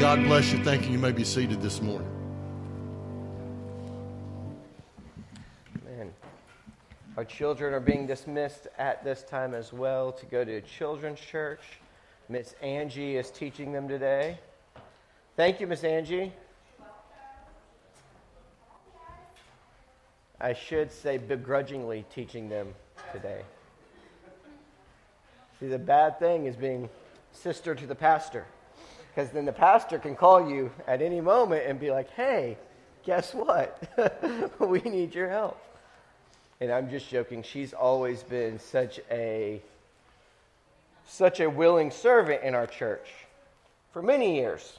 God bless you. Thank you. You may be seated this morning. Man. Our children are being dismissed at this time as well to go to children's church. Miss Angie is teaching them today. Thank you, Miss Angie. I should say begrudgingly teaching them today. See, the bad thing is being sister to the pastor. Because then the pastor can call you at any moment and be like, hey, guess what? we need your help. And I'm just joking. She's always been such a such a willing servant in our church for many years.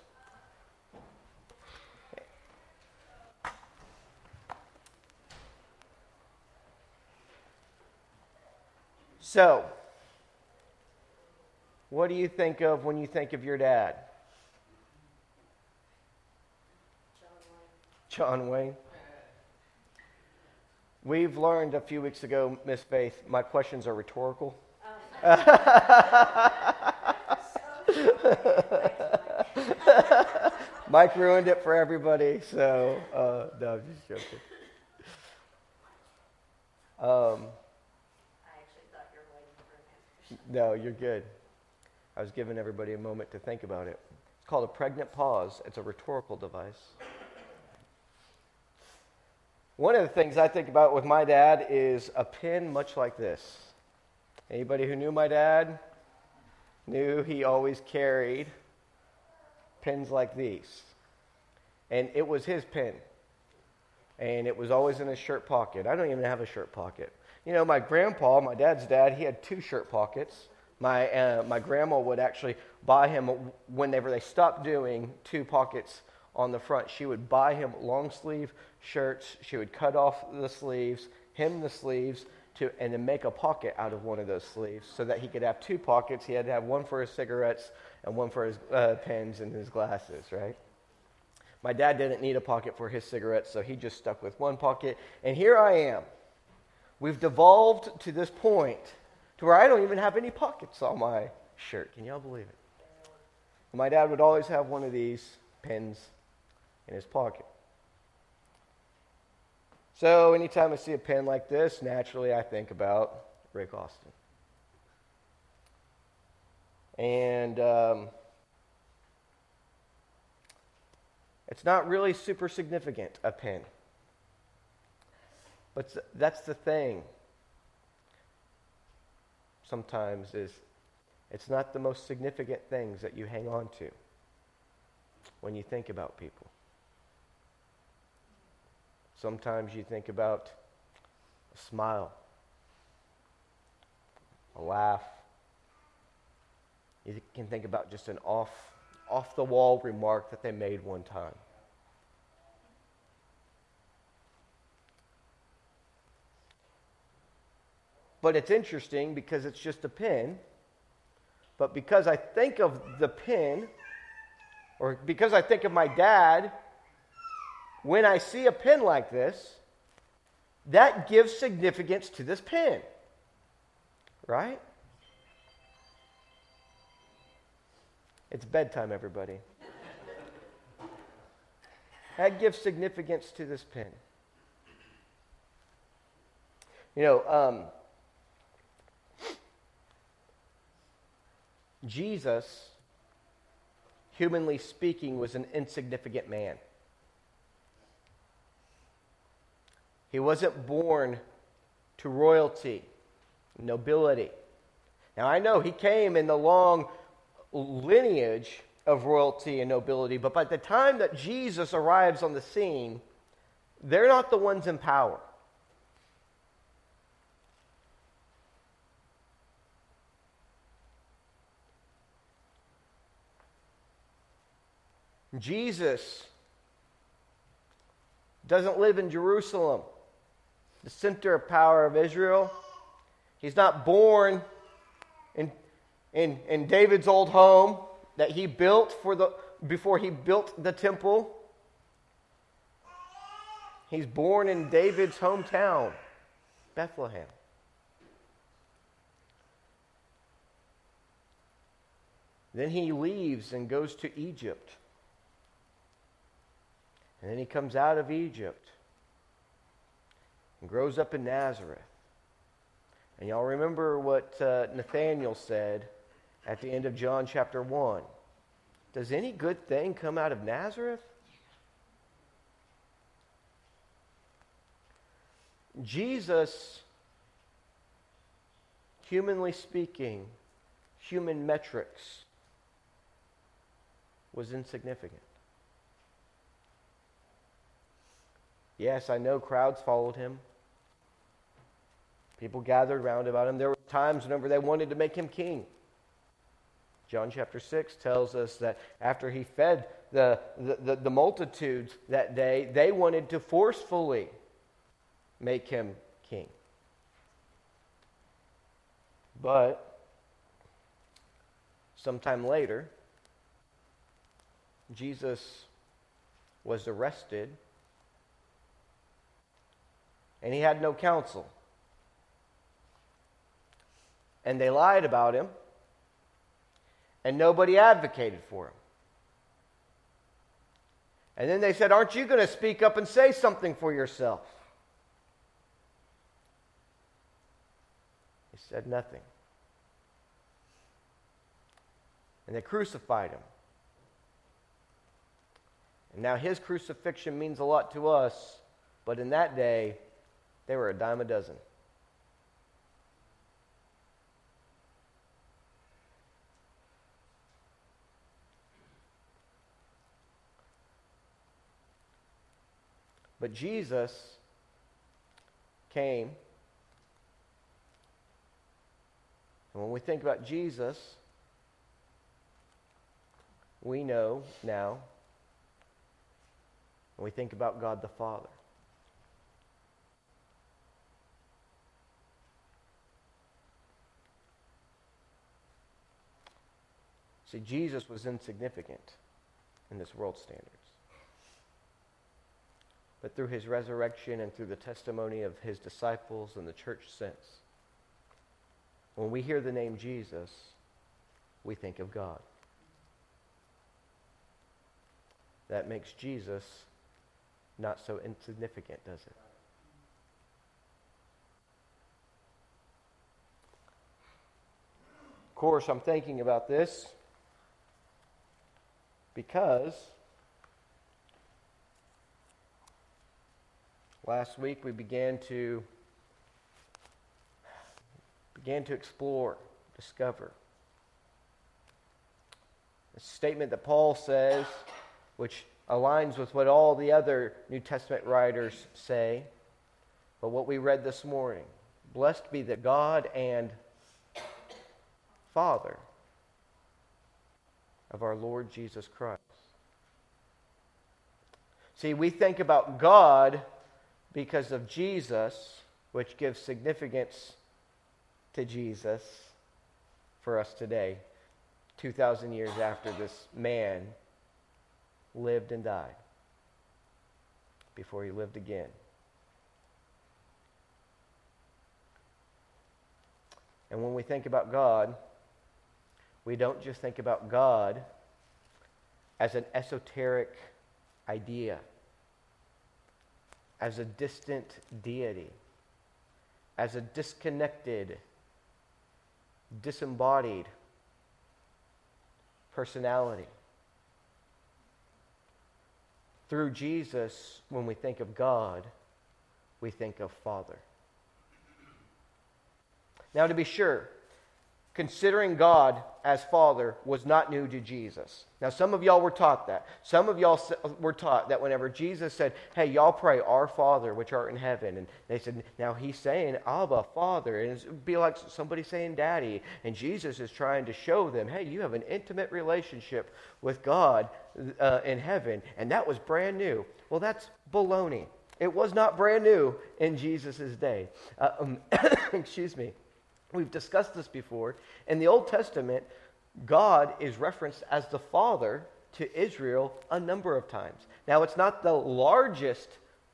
So, what do you think of when you think of your dad? John Wayne. We've learned a few weeks ago, Miss Faith, my questions are rhetorical. Mike ruined it for everybody, so uh, no, I'm just joking. Um, no, you're good. I was giving everybody a moment to think about it. It's called a pregnant pause. It's a rhetorical device. One of the things I think about with my dad is a pin much like this. Anybody who knew my dad knew he always carried pins like these. And it was his pin. And it was always in his shirt pocket. I don't even have a shirt pocket. You know, my grandpa, my dad's dad, he had two shirt pockets. My, uh, my grandma would actually buy him, whenever they stopped doing two pockets on the front, she would buy him long sleeve shirts. She would cut off the sleeves, hem the sleeves, to, and then make a pocket out of one of those sleeves so that he could have two pockets. He had to have one for his cigarettes and one for his uh, pens and his glasses, right? My dad didn't need a pocket for his cigarettes, so he just stuck with one pocket. And here I am. We've devolved to this point to where I don't even have any pockets on my shirt. Can y'all believe it? My dad would always have one of these pens in his pocket. So anytime I see a pen like this, naturally I think about Rick Austin. And um, it's not really super significant, a pen. But that's the thing. Sometimes is it's not the most significant things that you hang on to when you think about people. Sometimes you think about a smile, a laugh. You can think about just an off, off the wall remark that they made one time. But it's interesting because it's just a pin. But because I think of the pin, or because I think of my dad, when I see a pin like this, that gives significance to this pin. Right? It's bedtime, everybody. that gives significance to this pin. You know, um, Jesus, humanly speaking, was an insignificant man. He wasn't born to royalty, nobility. Now, I know he came in the long lineage of royalty and nobility, but by the time that Jesus arrives on the scene, they're not the ones in power. Jesus doesn't live in Jerusalem the center of power of Israel. He's not born in, in, in David's old home that he built for the, before he built the temple. He's born in David's hometown, Bethlehem. Then he leaves and goes to Egypt. And then he comes out of Egypt and grows up in Nazareth. And y'all remember what uh, Nathanael said at the end of John chapter 1. Does any good thing come out of Nazareth? Jesus, humanly speaking, human metrics, was insignificant. Yes, I know crowds followed him. People gathered around about him. There were times whenever they wanted to make him king. John chapter 6 tells us that after he fed the, the, the, the multitudes that day, they wanted to forcefully make him king. But sometime later, Jesus was arrested and he had no counsel. And they lied about him, and nobody advocated for him. And then they said, Aren't you going to speak up and say something for yourself? He said nothing. And they crucified him. And now his crucifixion means a lot to us, but in that day, they were a dime a dozen. But Jesus came. And when we think about Jesus, we know now when we think about God the Father. See, Jesus was insignificant in this world standards. But through his resurrection and through the testimony of his disciples and the church since, when we hear the name Jesus, we think of God. That makes Jesus not so insignificant, does it? Of course, I'm thinking about this because last week we began to began to explore, discover. A statement that Paul says, which aligns with what all the other New Testament writers say, but what we read this morning. Blessed be the God and Father of our Lord Jesus Christ. See, we think about God because of Jesus, which gives significance to Jesus for us today, 2,000 years after this man lived and died before he lived again. And when we think about God, we don't just think about God as an esoteric idea, as a distant deity, as a disconnected, disembodied personality. Through Jesus, when we think of God, we think of Father. Now, to be sure, considering God as Father was not new to Jesus. Now, some of y'all were taught that. Some of y'all were taught that whenever Jesus said, Hey, y'all pray, Our Father, which art in heaven. And they said, Now he's saying, Abba, Father. And it'd be like somebody saying, Daddy. And Jesus is trying to show them, Hey, you have an intimate relationship with God uh, in heaven. And that was brand new. Well, that's baloney. It was not brand new in Jesus' day. Uh, um, excuse me. We've discussed this before. In the Old Testament, God is referenced as the Father to Israel a number of times. Now, it's not the largest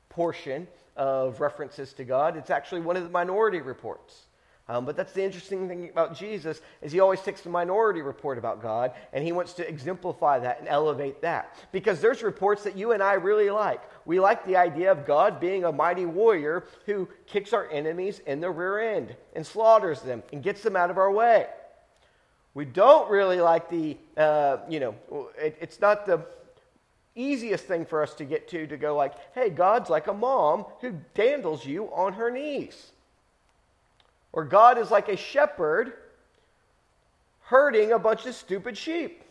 portion of references to God, it's actually one of the minority reports. Um, but that's the interesting thing about Jesus is he always takes the minority report about God and he wants to exemplify that and elevate that. Because there's reports that you and I really like. We like the idea of God being a mighty warrior who kicks our enemies in the rear end and slaughters them and gets them out of our way. We don't really like the, uh, you know, it, it's not the easiest thing for us to get to to go like, hey, God's like a mom who dandles you on her knees. Or God is like a shepherd herding a bunch of stupid sheep.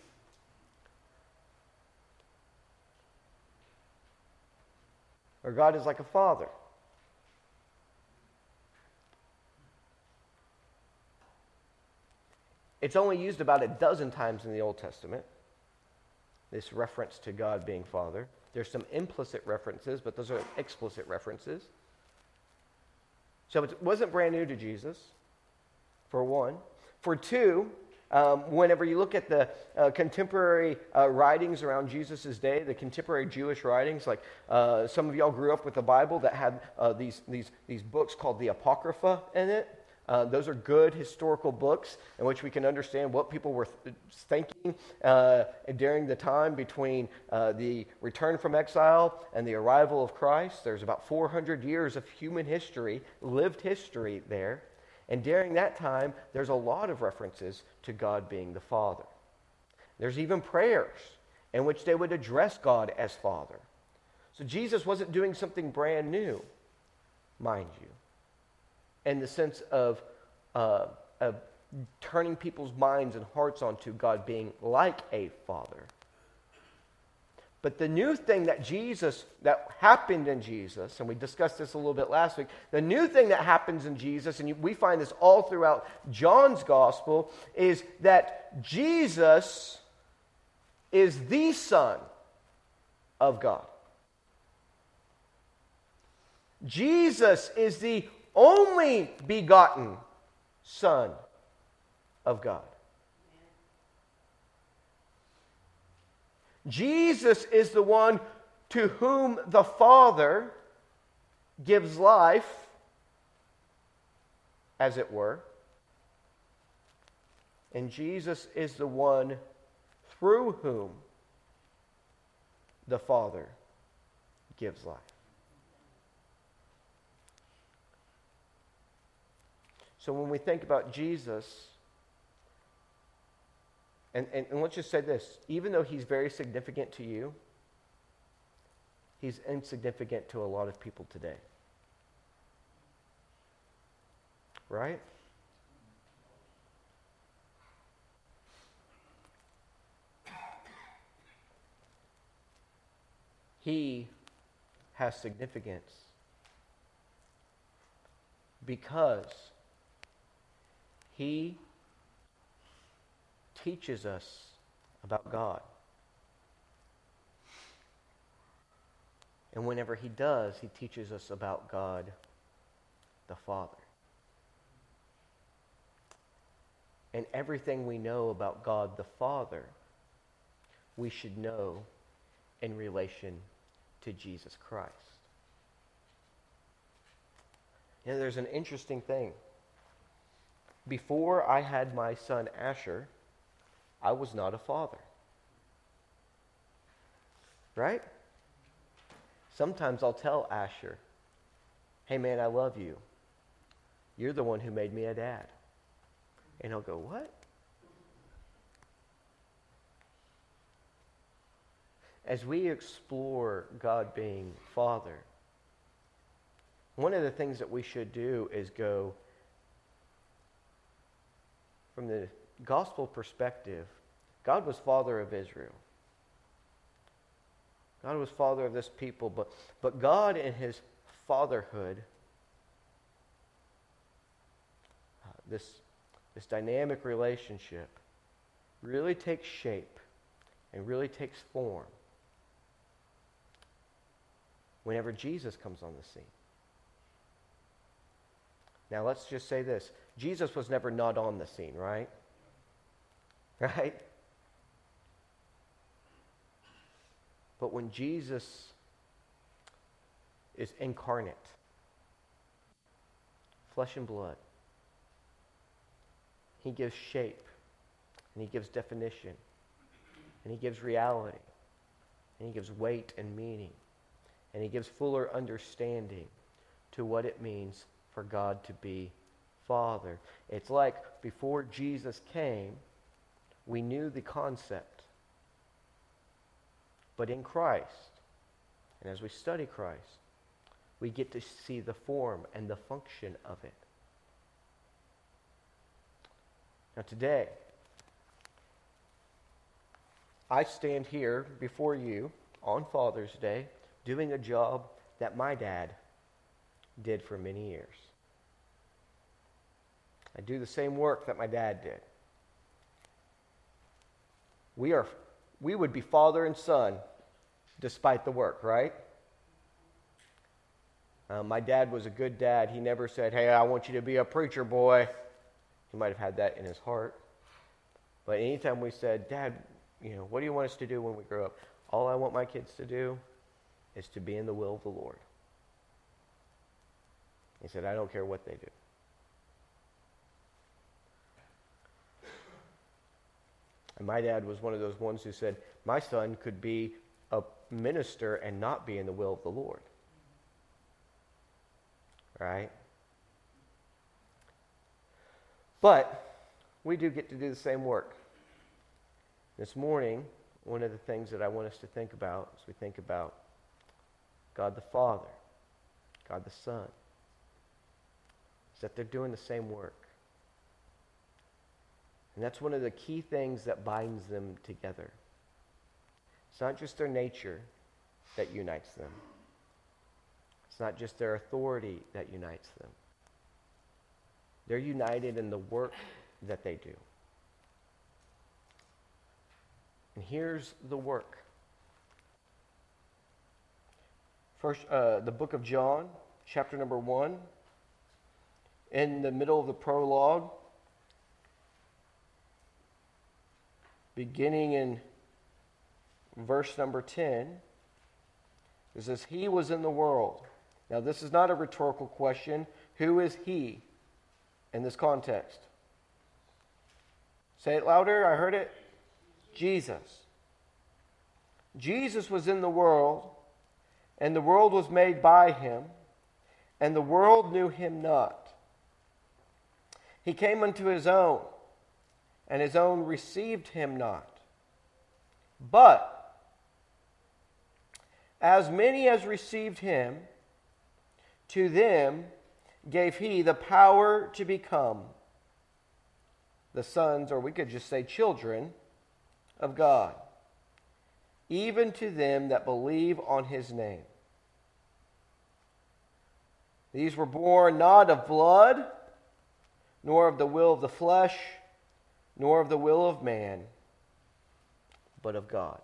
Or God is like a father. It's only used about a dozen times in the Old Testament, this reference to God being Father. There's some implicit references, but those are explicit references. So it wasn't brand new to Jesus, for one. For two, um, whenever you look at the uh, contemporary uh, writings around Jesus' day, the contemporary Jewish writings, like uh, some of y'all grew up with the Bible that had uh, these, these, these books called the Apocrypha in it. Uh, those are good historical books in which we can understand what people were th- thinking uh, during the time between the return from exile and the arrival of Christ. There's about 400 years of human history, lived history there. And during that time, there's a lot of references to God being the Father. There's even prayers in which they would address God as Father. So Jesus wasn't doing something brand new, mind you in the sense of, uh, of turning people's minds and hearts onto God being like a father. But the new thing that Jesus, that happened in Jesus, and we discussed this a little bit last week, the new thing that happens in Jesus, and we find this all throughout John's gospel, is that Jesus is the Son of God. Jesus is the only begotten Son of God. Jesus is the one to whom the Father gives life, as it were. And Jesus is the one through whom the Father gives life. So when we think about Jesus, and, and, and let's just say this even though he's very significant to you, he's insignificant to a lot of people today. Right? He has significance because he teaches us about God. And whenever he does, he teaches us about God the Father. And everything we know about God the Father, we should know in relation to Jesus Christ. You know, there's an interesting thing before I had my son Asher, I was not a father. Right? Sometimes I'll tell Asher, hey man, I love you. You're the one who made me a dad. And he'll go, what? As we explore God being Father, one of the things that we should do is go, from the gospel perspective, God was father of Israel. God was father of this people, but, but God in his fatherhood, uh, this, this dynamic relationship, really takes shape and really takes form whenever Jesus comes on the scene. Now, let's just say this Jesus was never not on the scene, right? Right? But when Jesus is incarnate, flesh and blood, He gives shape, and He gives definition, and He gives reality, and He gives weight and meaning, and He gives fuller understanding to what it means for God to be Father. It's like before Jesus came, we knew the concept. But in Christ, and as we study Christ, we get to see the form and the function of it. Now, today, I stand here before you on Father's Day doing a job that my dad did for many years. I do the same work that my dad did. We are we would be father and son despite the work, right? Uh, my dad was a good dad. He never said, Hey, I want you to be a preacher boy. He might have had that in his heart. But anytime we said, Dad, you know, what do you want us to do when we grow up? All I want my kids to do is to be in the will of the Lord. He said, I don't care what they do. And my dad was one of those ones who said, My son could be a minister and not be in the will of the Lord. Right? But we do get to do the same work. This morning, one of the things that I want us to think about as we think about God the Father, God the Son, is that they're doing the same work. And that's one of the key things that binds them together. It's not just their nature that unites them, it's not just their authority that unites them. They're united in the work that they do. And here's the work. First, uh, the book of John, chapter number one. In the middle of the prologue, beginning in verse number 10, it says, He was in the world. Now, this is not a rhetorical question. Who is He in this context? Say it louder. I heard it. Jesus. Jesus was in the world, and the world was made by him, and the world knew him not. He came unto his own and his own received him not. But as many as received him, to them gave he the power to become the sons, or we could just say children, of God, even to them that believe on his name. These were born not of blood, nor of the will of the flesh nor of the will of man, but of God.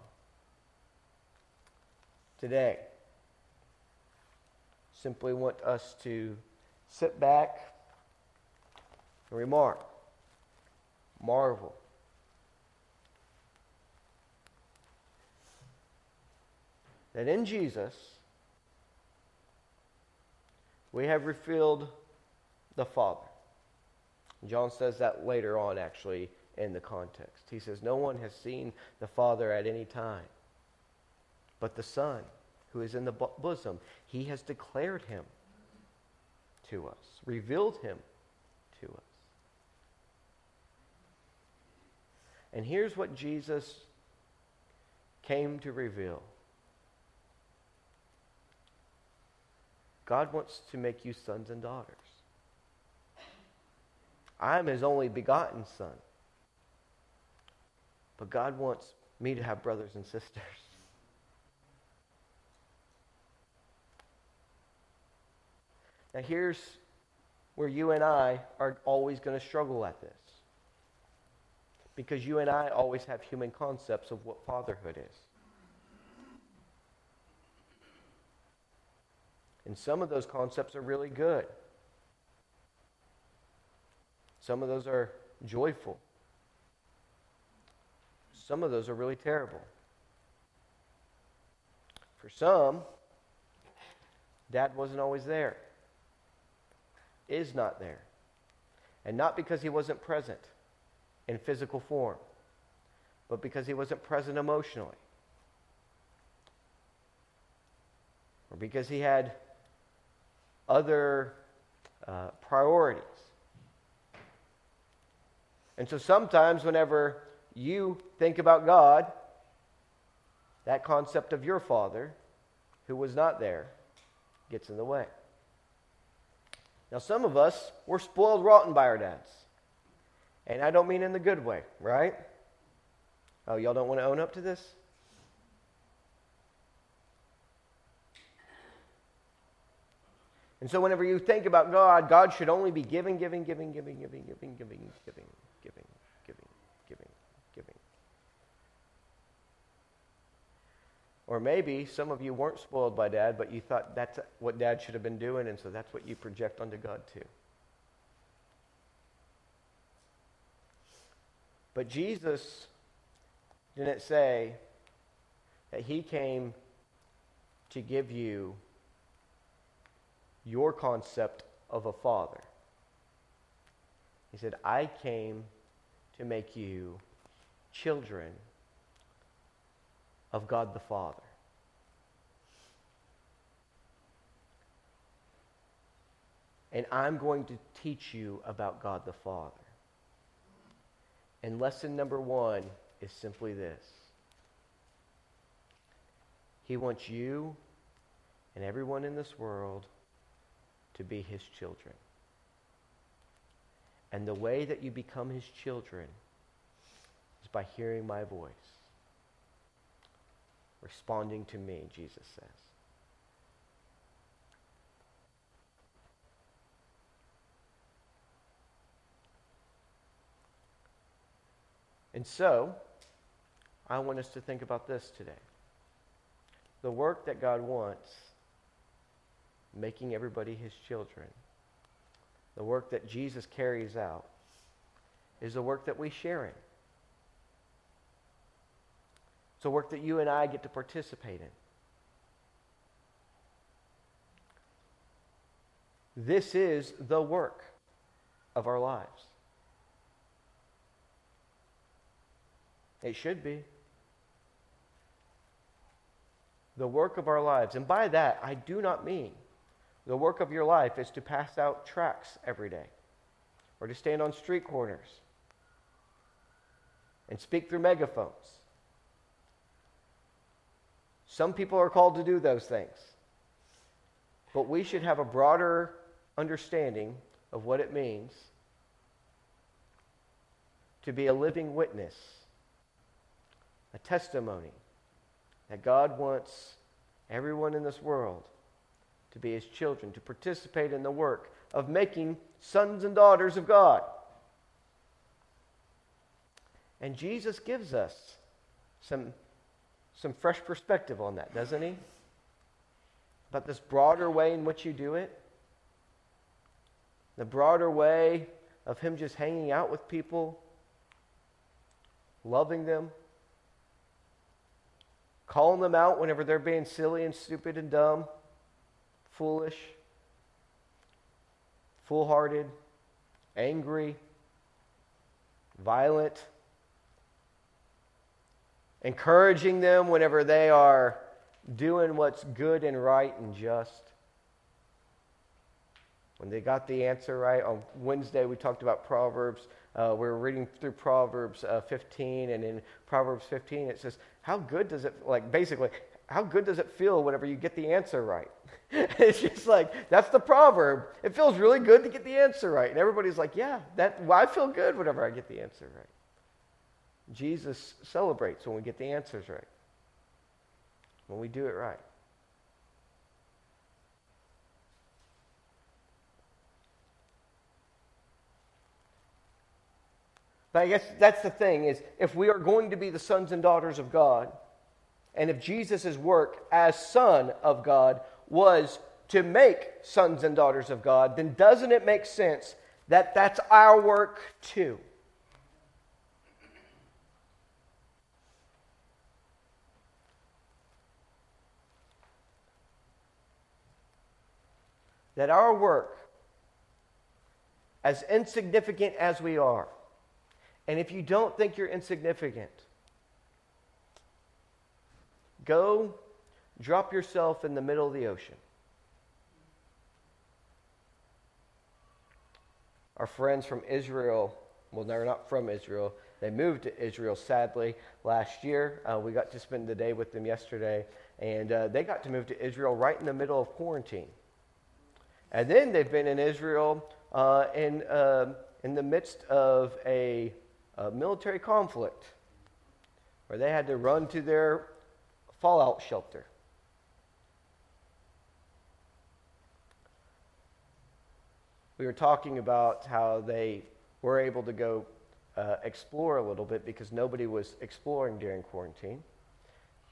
Today, simply want us to sit back and remark, marvel. That in Jesus, we have revealed the Father. John says that later on, actually, in the context. He says, No one has seen the Father at any time, but the Son, who is in the bosom. He has declared him to us, revealed him to us. And here's what Jesus came to reveal God wants to make you sons and daughters. I'm his only begotten son. But God wants me to have brothers and sisters. Now, here's where you and I are always going to struggle at this. Because you and I always have human concepts of what fatherhood is. And some of those concepts are really good. Some of those are joyful. Some of those are really terrible. For some, dad wasn't always there, is not there. And not because he wasn't present, in physical form, but because he wasn't present emotionally, or because he had other uh, priorities. And so sometimes, whenever you think about God, that concept of your father, who was not there, gets in the way. Now, some of us, we're spoiled rotten by our dads. And I don't mean in the good way, right? Oh, y'all don't want to own up to this? And so, whenever you think about God, God should only be giving, giving, giving, giving, giving, giving, giving, giving, giving, giving. Or maybe some of you weren't spoiled by dad, but you thought that's what dad should have been doing, and so that's what you project onto God too. But Jesus didn't say that he came to give you your concept of a father. He said, I came to make you children of God the Father. And I'm going to teach you about God the Father. And lesson number one is simply this He wants you and everyone in this world to be his children. And the way that you become his children is by hearing my voice, responding to me, Jesus says. And so, I want us to think about this today. The work that God wants making everybody his children. The work that Jesus carries out is the work that we share in. It's a work that you and I get to participate in. This is the work of our lives. It should be. The work of our lives. And by that, I do not mean the work of your life is to pass out tracts every day or to stand on street corners and speak through megaphones. Some people are called to do those things. But we should have a broader understanding of what it means to be a living witness, a testimony that God wants everyone in this world to be his children, to participate in the work of making sons and daughters of God. And Jesus gives us some, some fresh perspective on that, doesn't he? About this broader way in which you do it. The broader way of him just hanging out with people, loving them, calling them out whenever they're being silly and stupid and dumb foolish, foolhardy, angry, violent, encouraging them whenever they are doing what's good and right and just. When they got the answer right, on Wednesday we talked about Proverbs. Uh, we were reading through Proverbs uh, 15, and in Proverbs 15 it says, How good does it, like basically, how good does it feel whenever you get the answer right? it's just like, that's the proverb. It feels really good to get the answer right. And everybody's like, yeah, that, well, I feel good whenever I get the answer right. Jesus celebrates when we get the answers right, when we do it right. But I guess that's the thing is if we are going to be the sons and daughters of God, and if Jesus' work as Son of God was to make sons and daughters of God, then doesn't it make sense that that's our work too? That our work, as insignificant as we are, And if you don't think you're insignificant, go drop yourself in the middle of the ocean. Our friends from Israel, well, they're not from Israel, they moved to Israel, sadly, last year. Uh, we got to spend the day with them yesterday, and uh, they got to move to Israel right in the middle of quarantine. And then they've been in Israel uh, in, um, in the midst of a, a military conflict where they had to run to their fallout shelter. We were talking about how they were able to go uh, explore a little bit because nobody was exploring during quarantine.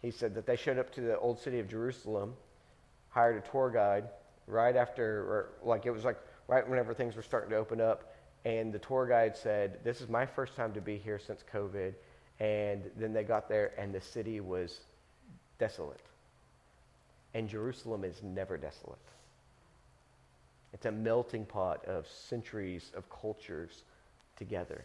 He said that they showed up to the old city of Jerusalem, hired a tour guide right after, like it was like right whenever things were starting to open up, and the tour guide said, This is my first time to be here since COVID. And then they got there, and the city was desolate. And Jerusalem is never desolate. It's a melting pot of centuries of cultures together.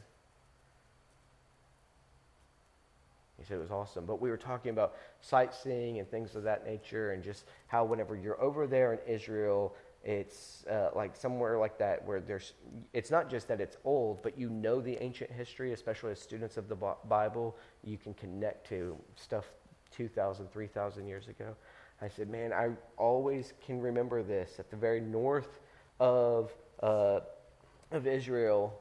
He said it was awesome. But we were talking about sightseeing and things of that nature, and just how whenever you're over there in Israel, it's uh, like somewhere like that where there's, it's not just that it's old, but you know the ancient history, especially as students of the Bible, you can connect to stuff 2,000, 3,000 years ago. I said, man, I always can remember this. At the very north of, uh, of Israel,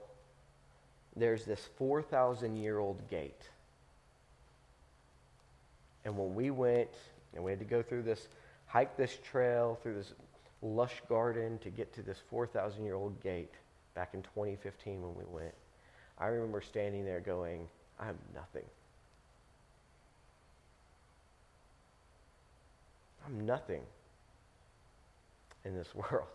there's this 4,000 year old gate and when we went, and we had to go through this, hike this trail through this lush garden to get to this 4,000 year old gate back in 2015 when we went, I remember standing there going, I'm nothing. I'm nothing in this world.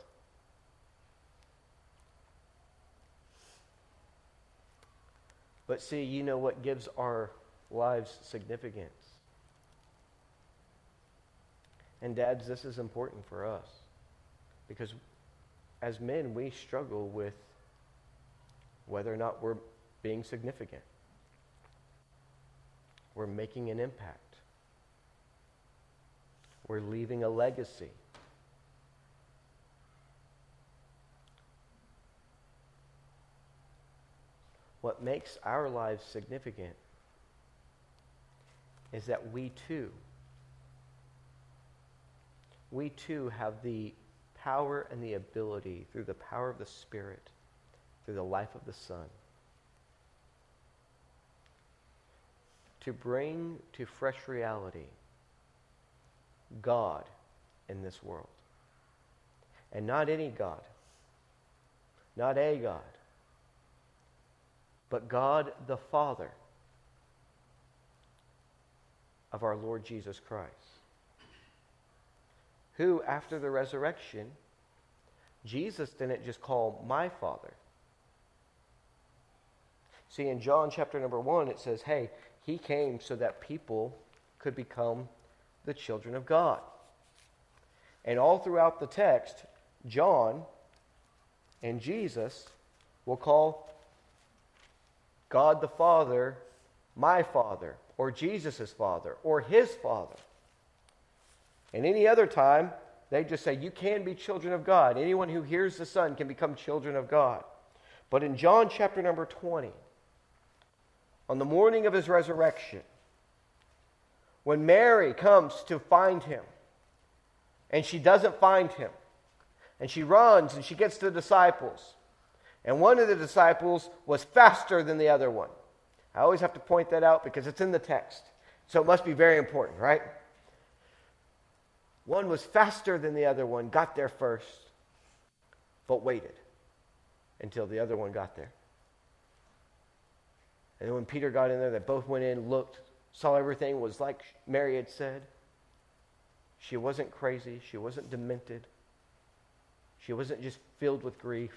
But see, you know what gives our lives significance? And, dads, this is important for us. Because as men, we struggle with whether or not we're being significant, we're making an impact, we're leaving a legacy. What makes our lives significant is that we too we too have the power and the ability through the power of the Spirit, through the life of the Son, to bring to fresh reality God in this world. And not any God, not a God, but God the Father of our Lord Jesus Christ who, after the resurrection, Jesus didn't just call my Father. See, in John chapter number one, it says, hey, he came so that people could become the children of God. And all throughout the text, John and Jesus will call God the Father my Father, or Jesus' Father, or his Father. And any other time, they just say, You can be children of God. Anyone who hears the Son can become children of God. But in John chapter number 20, on the morning of his resurrection, when Mary comes to find him, and she doesn't find him, and she runs and she gets to the disciples, and one of the disciples was faster than the other one. I always have to point that out because it's in the text. So it must be very important, right? One was faster than the other one, got there first, but waited until the other one got there. And then when Peter got in there, they both went in, looked, saw everything was like Mary had said. She wasn't crazy. She wasn't demented. She wasn't just filled with grief.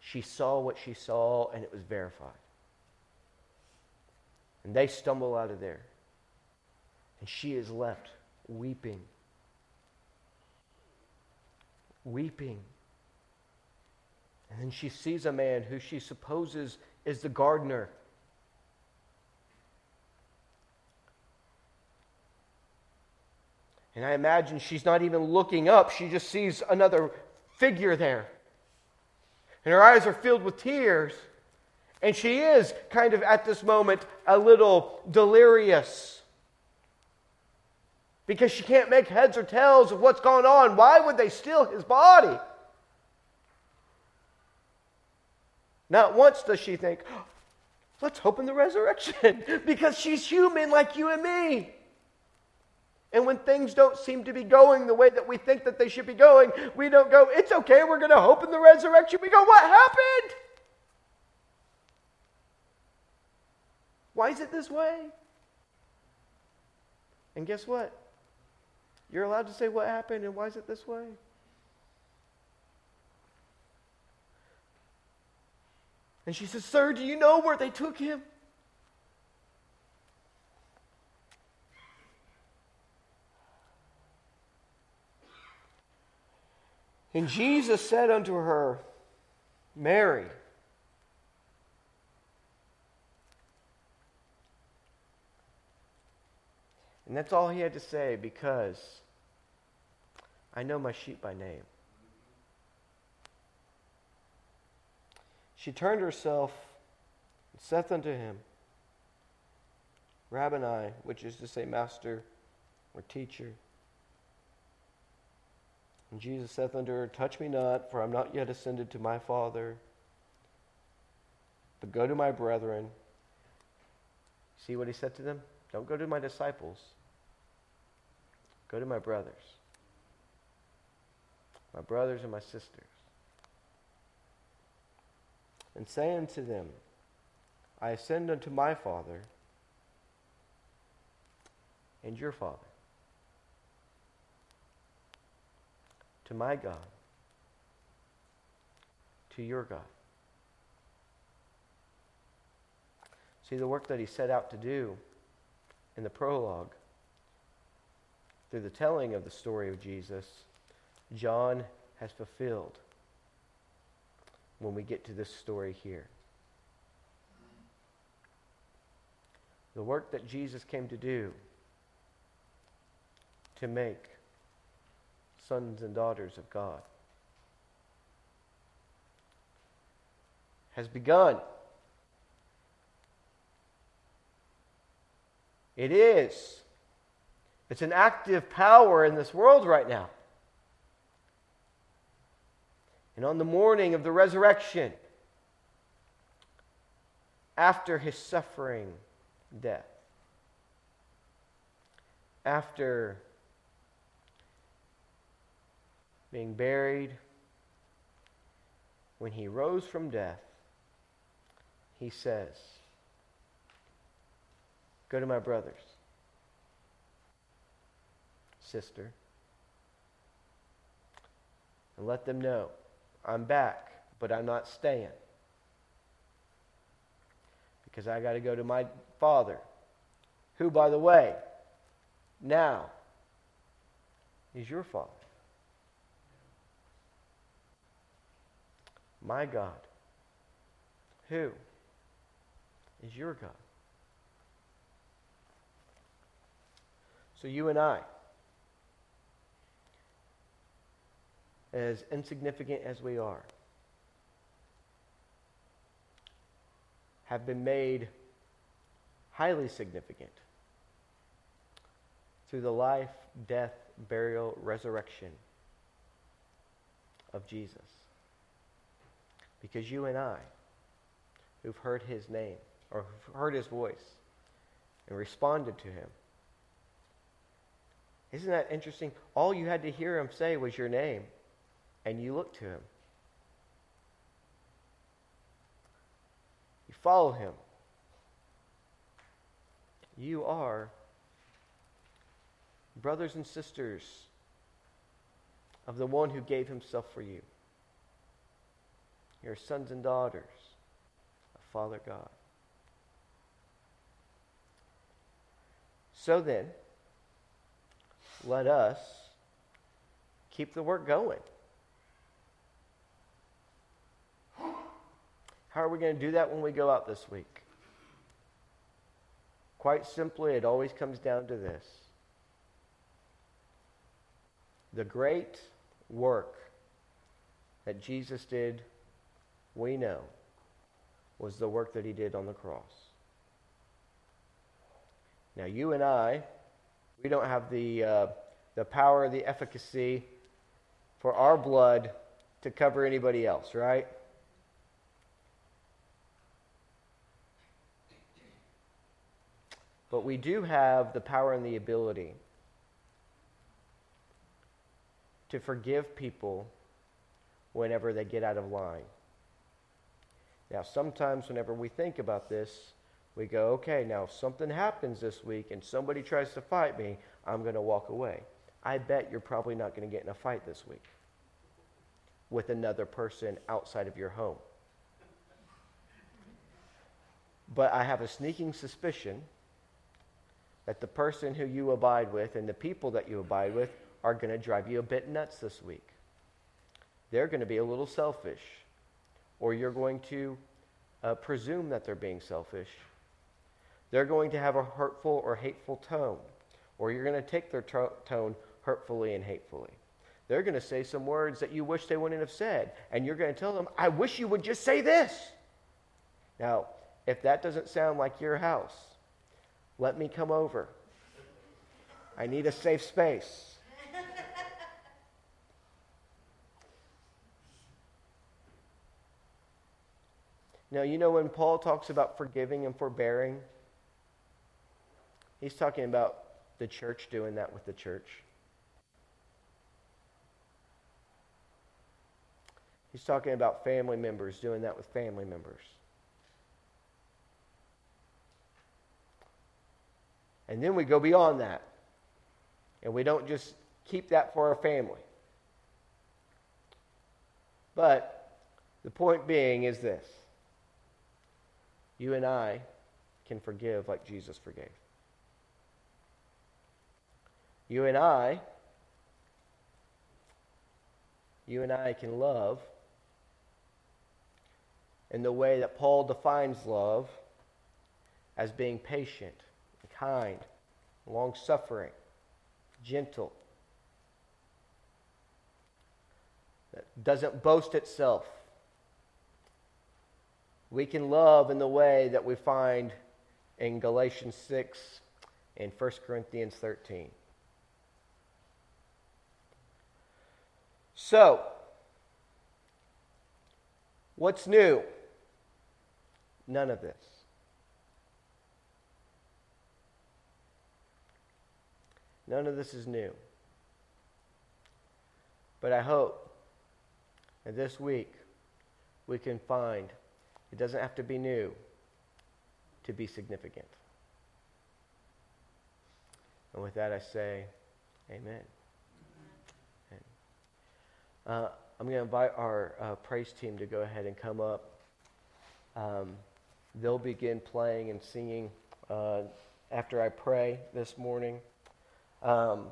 She saw what she saw, and it was verified. And they stumble out of there. And she is left weeping weeping. And then she sees a man who she supposes is the gardener. And I imagine she's not even looking up, she just sees another figure there. And her eyes are filled with tears. And she is kind of at this moment a little delirious because she can't make heads or tails of what's going on. Why would they steal his body? Not once does she think, let's hope in the resurrection because she's human like you and me. And when things don't seem to be going the way that we think that they should be going, we don't go, it's okay, we're going to hope in the resurrection. We go, what happened? Why is it this way? And guess what? You're allowed to say what happened and why is it this way? And she says, Sir, do you know where they took him? And Jesus said unto her, Mary. And that's all he had to say because I know my sheep by name. She turned herself and saith unto him, Rabboni, which is to say, Master or Teacher. And Jesus saith unto her, Touch me not, for I am not yet ascended to my Father, but go to my brethren. See what he said to them? Don't go to my disciples. Go to my brothers. My brothers and my sisters. And say unto them, I ascend unto my Father and your Father, to my God, to your God. See, the work that he set out to do in the prologue through the telling of the story of Jesus, John has fulfilled when we get to this story here. The work that Jesus came to do to make sons and daughters of God has begun. It is it's an active power in this world right now. And on the morning of the resurrection, after his suffering death, after being buried, when he rose from death, he says, Go to my brothers sister. And let them know I'm back, but I'm not staying. Because I got to go to my father, who, by the way, now is your father. My God, who is your God. So you and I, as insignificant as we are, have been made highly significant through the life, death, burial, resurrection of Jesus. Because you and I, who've heard his name or heard his voice and responded to him, isn't that interesting? All you had to hear him say was your name and you look to him. You follow him. You are brothers and sisters of the one who gave himself for you. You're sons and daughters of Father God. So then, let us keep the work going. How are we going to do that when we go out this week? Quite simply, it always comes down to this the great work that Jesus did, we know, was the work that he did on the cross. Now, you and I, we don't have the, uh, the power, the efficacy for our blood to cover anybody else, right? But we do have the power and the ability to forgive people whenever they get out of line. Now, sometimes whenever we think about this, we go, okay, now if something happens this week and somebody tries to fight me, I'm going to walk away. I bet you're probably not going to get in a fight this week with another person outside of your home. But I have a sneaking suspicion that the person who you abide with and the people that you abide with are going to drive you a bit nuts this week. They're going to be a little selfish, or you're going to uh, presume that they're being selfish. They're going to have a hurtful or hateful tone, or you're going to take their to- tone hurtfully and hatefully. They're going to say some words that you wish they wouldn't have said, and you're going to tell them, I wish you would just say this. Now, if that doesn't sound like your house, let me come over. I need a safe space. now, you know when Paul talks about forgiving and forbearing, he's talking about the church doing that with the church. He's talking about family members doing that with family members. And then we go beyond that. And we don't just keep that for our family. But the point being is this you and I can forgive like Jesus forgave. You and I, you and I can love in the way that Paul defines love as being patient kind, long suffering, gentle, that doesn't boast itself. We can love in the way that we find in Galatians 6 and 1 Corinthians 13. So, what's new? None of this. None of this is new. But I hope that this week we can find it doesn't have to be new to be significant. And with that, I say, Amen. Uh, I'm going to invite our uh, praise team to go ahead and come up. Um, they'll begin playing and singing uh, after I pray this morning. Um,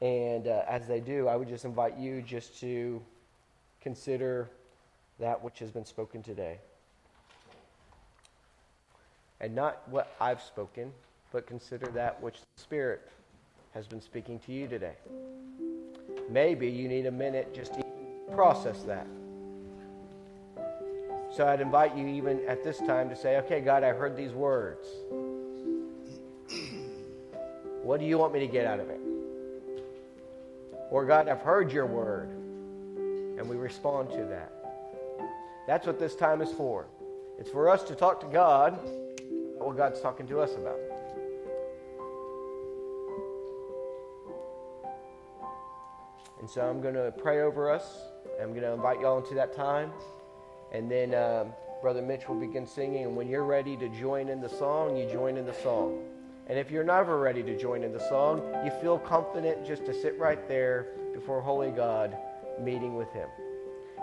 and uh, as they do, I would just invite you just to consider that which has been spoken today. And not what I've spoken, but consider that which the Spirit has been speaking to you today. Maybe you need a minute just to process that. So I'd invite you, even at this time, to say, okay, God, I heard these words. What do you want me to get out of it? Or, God, I've heard your word. And we respond to that. That's what this time is for. It's for us to talk to God about what God's talking to us about. And so I'm going to pray over us. I'm going to invite y'all into that time. And then um, Brother Mitch will begin singing. And when you're ready to join in the song, you join in the song. And if you're never ready to join in the song, you feel confident just to sit right there before Holy God, meeting with Him.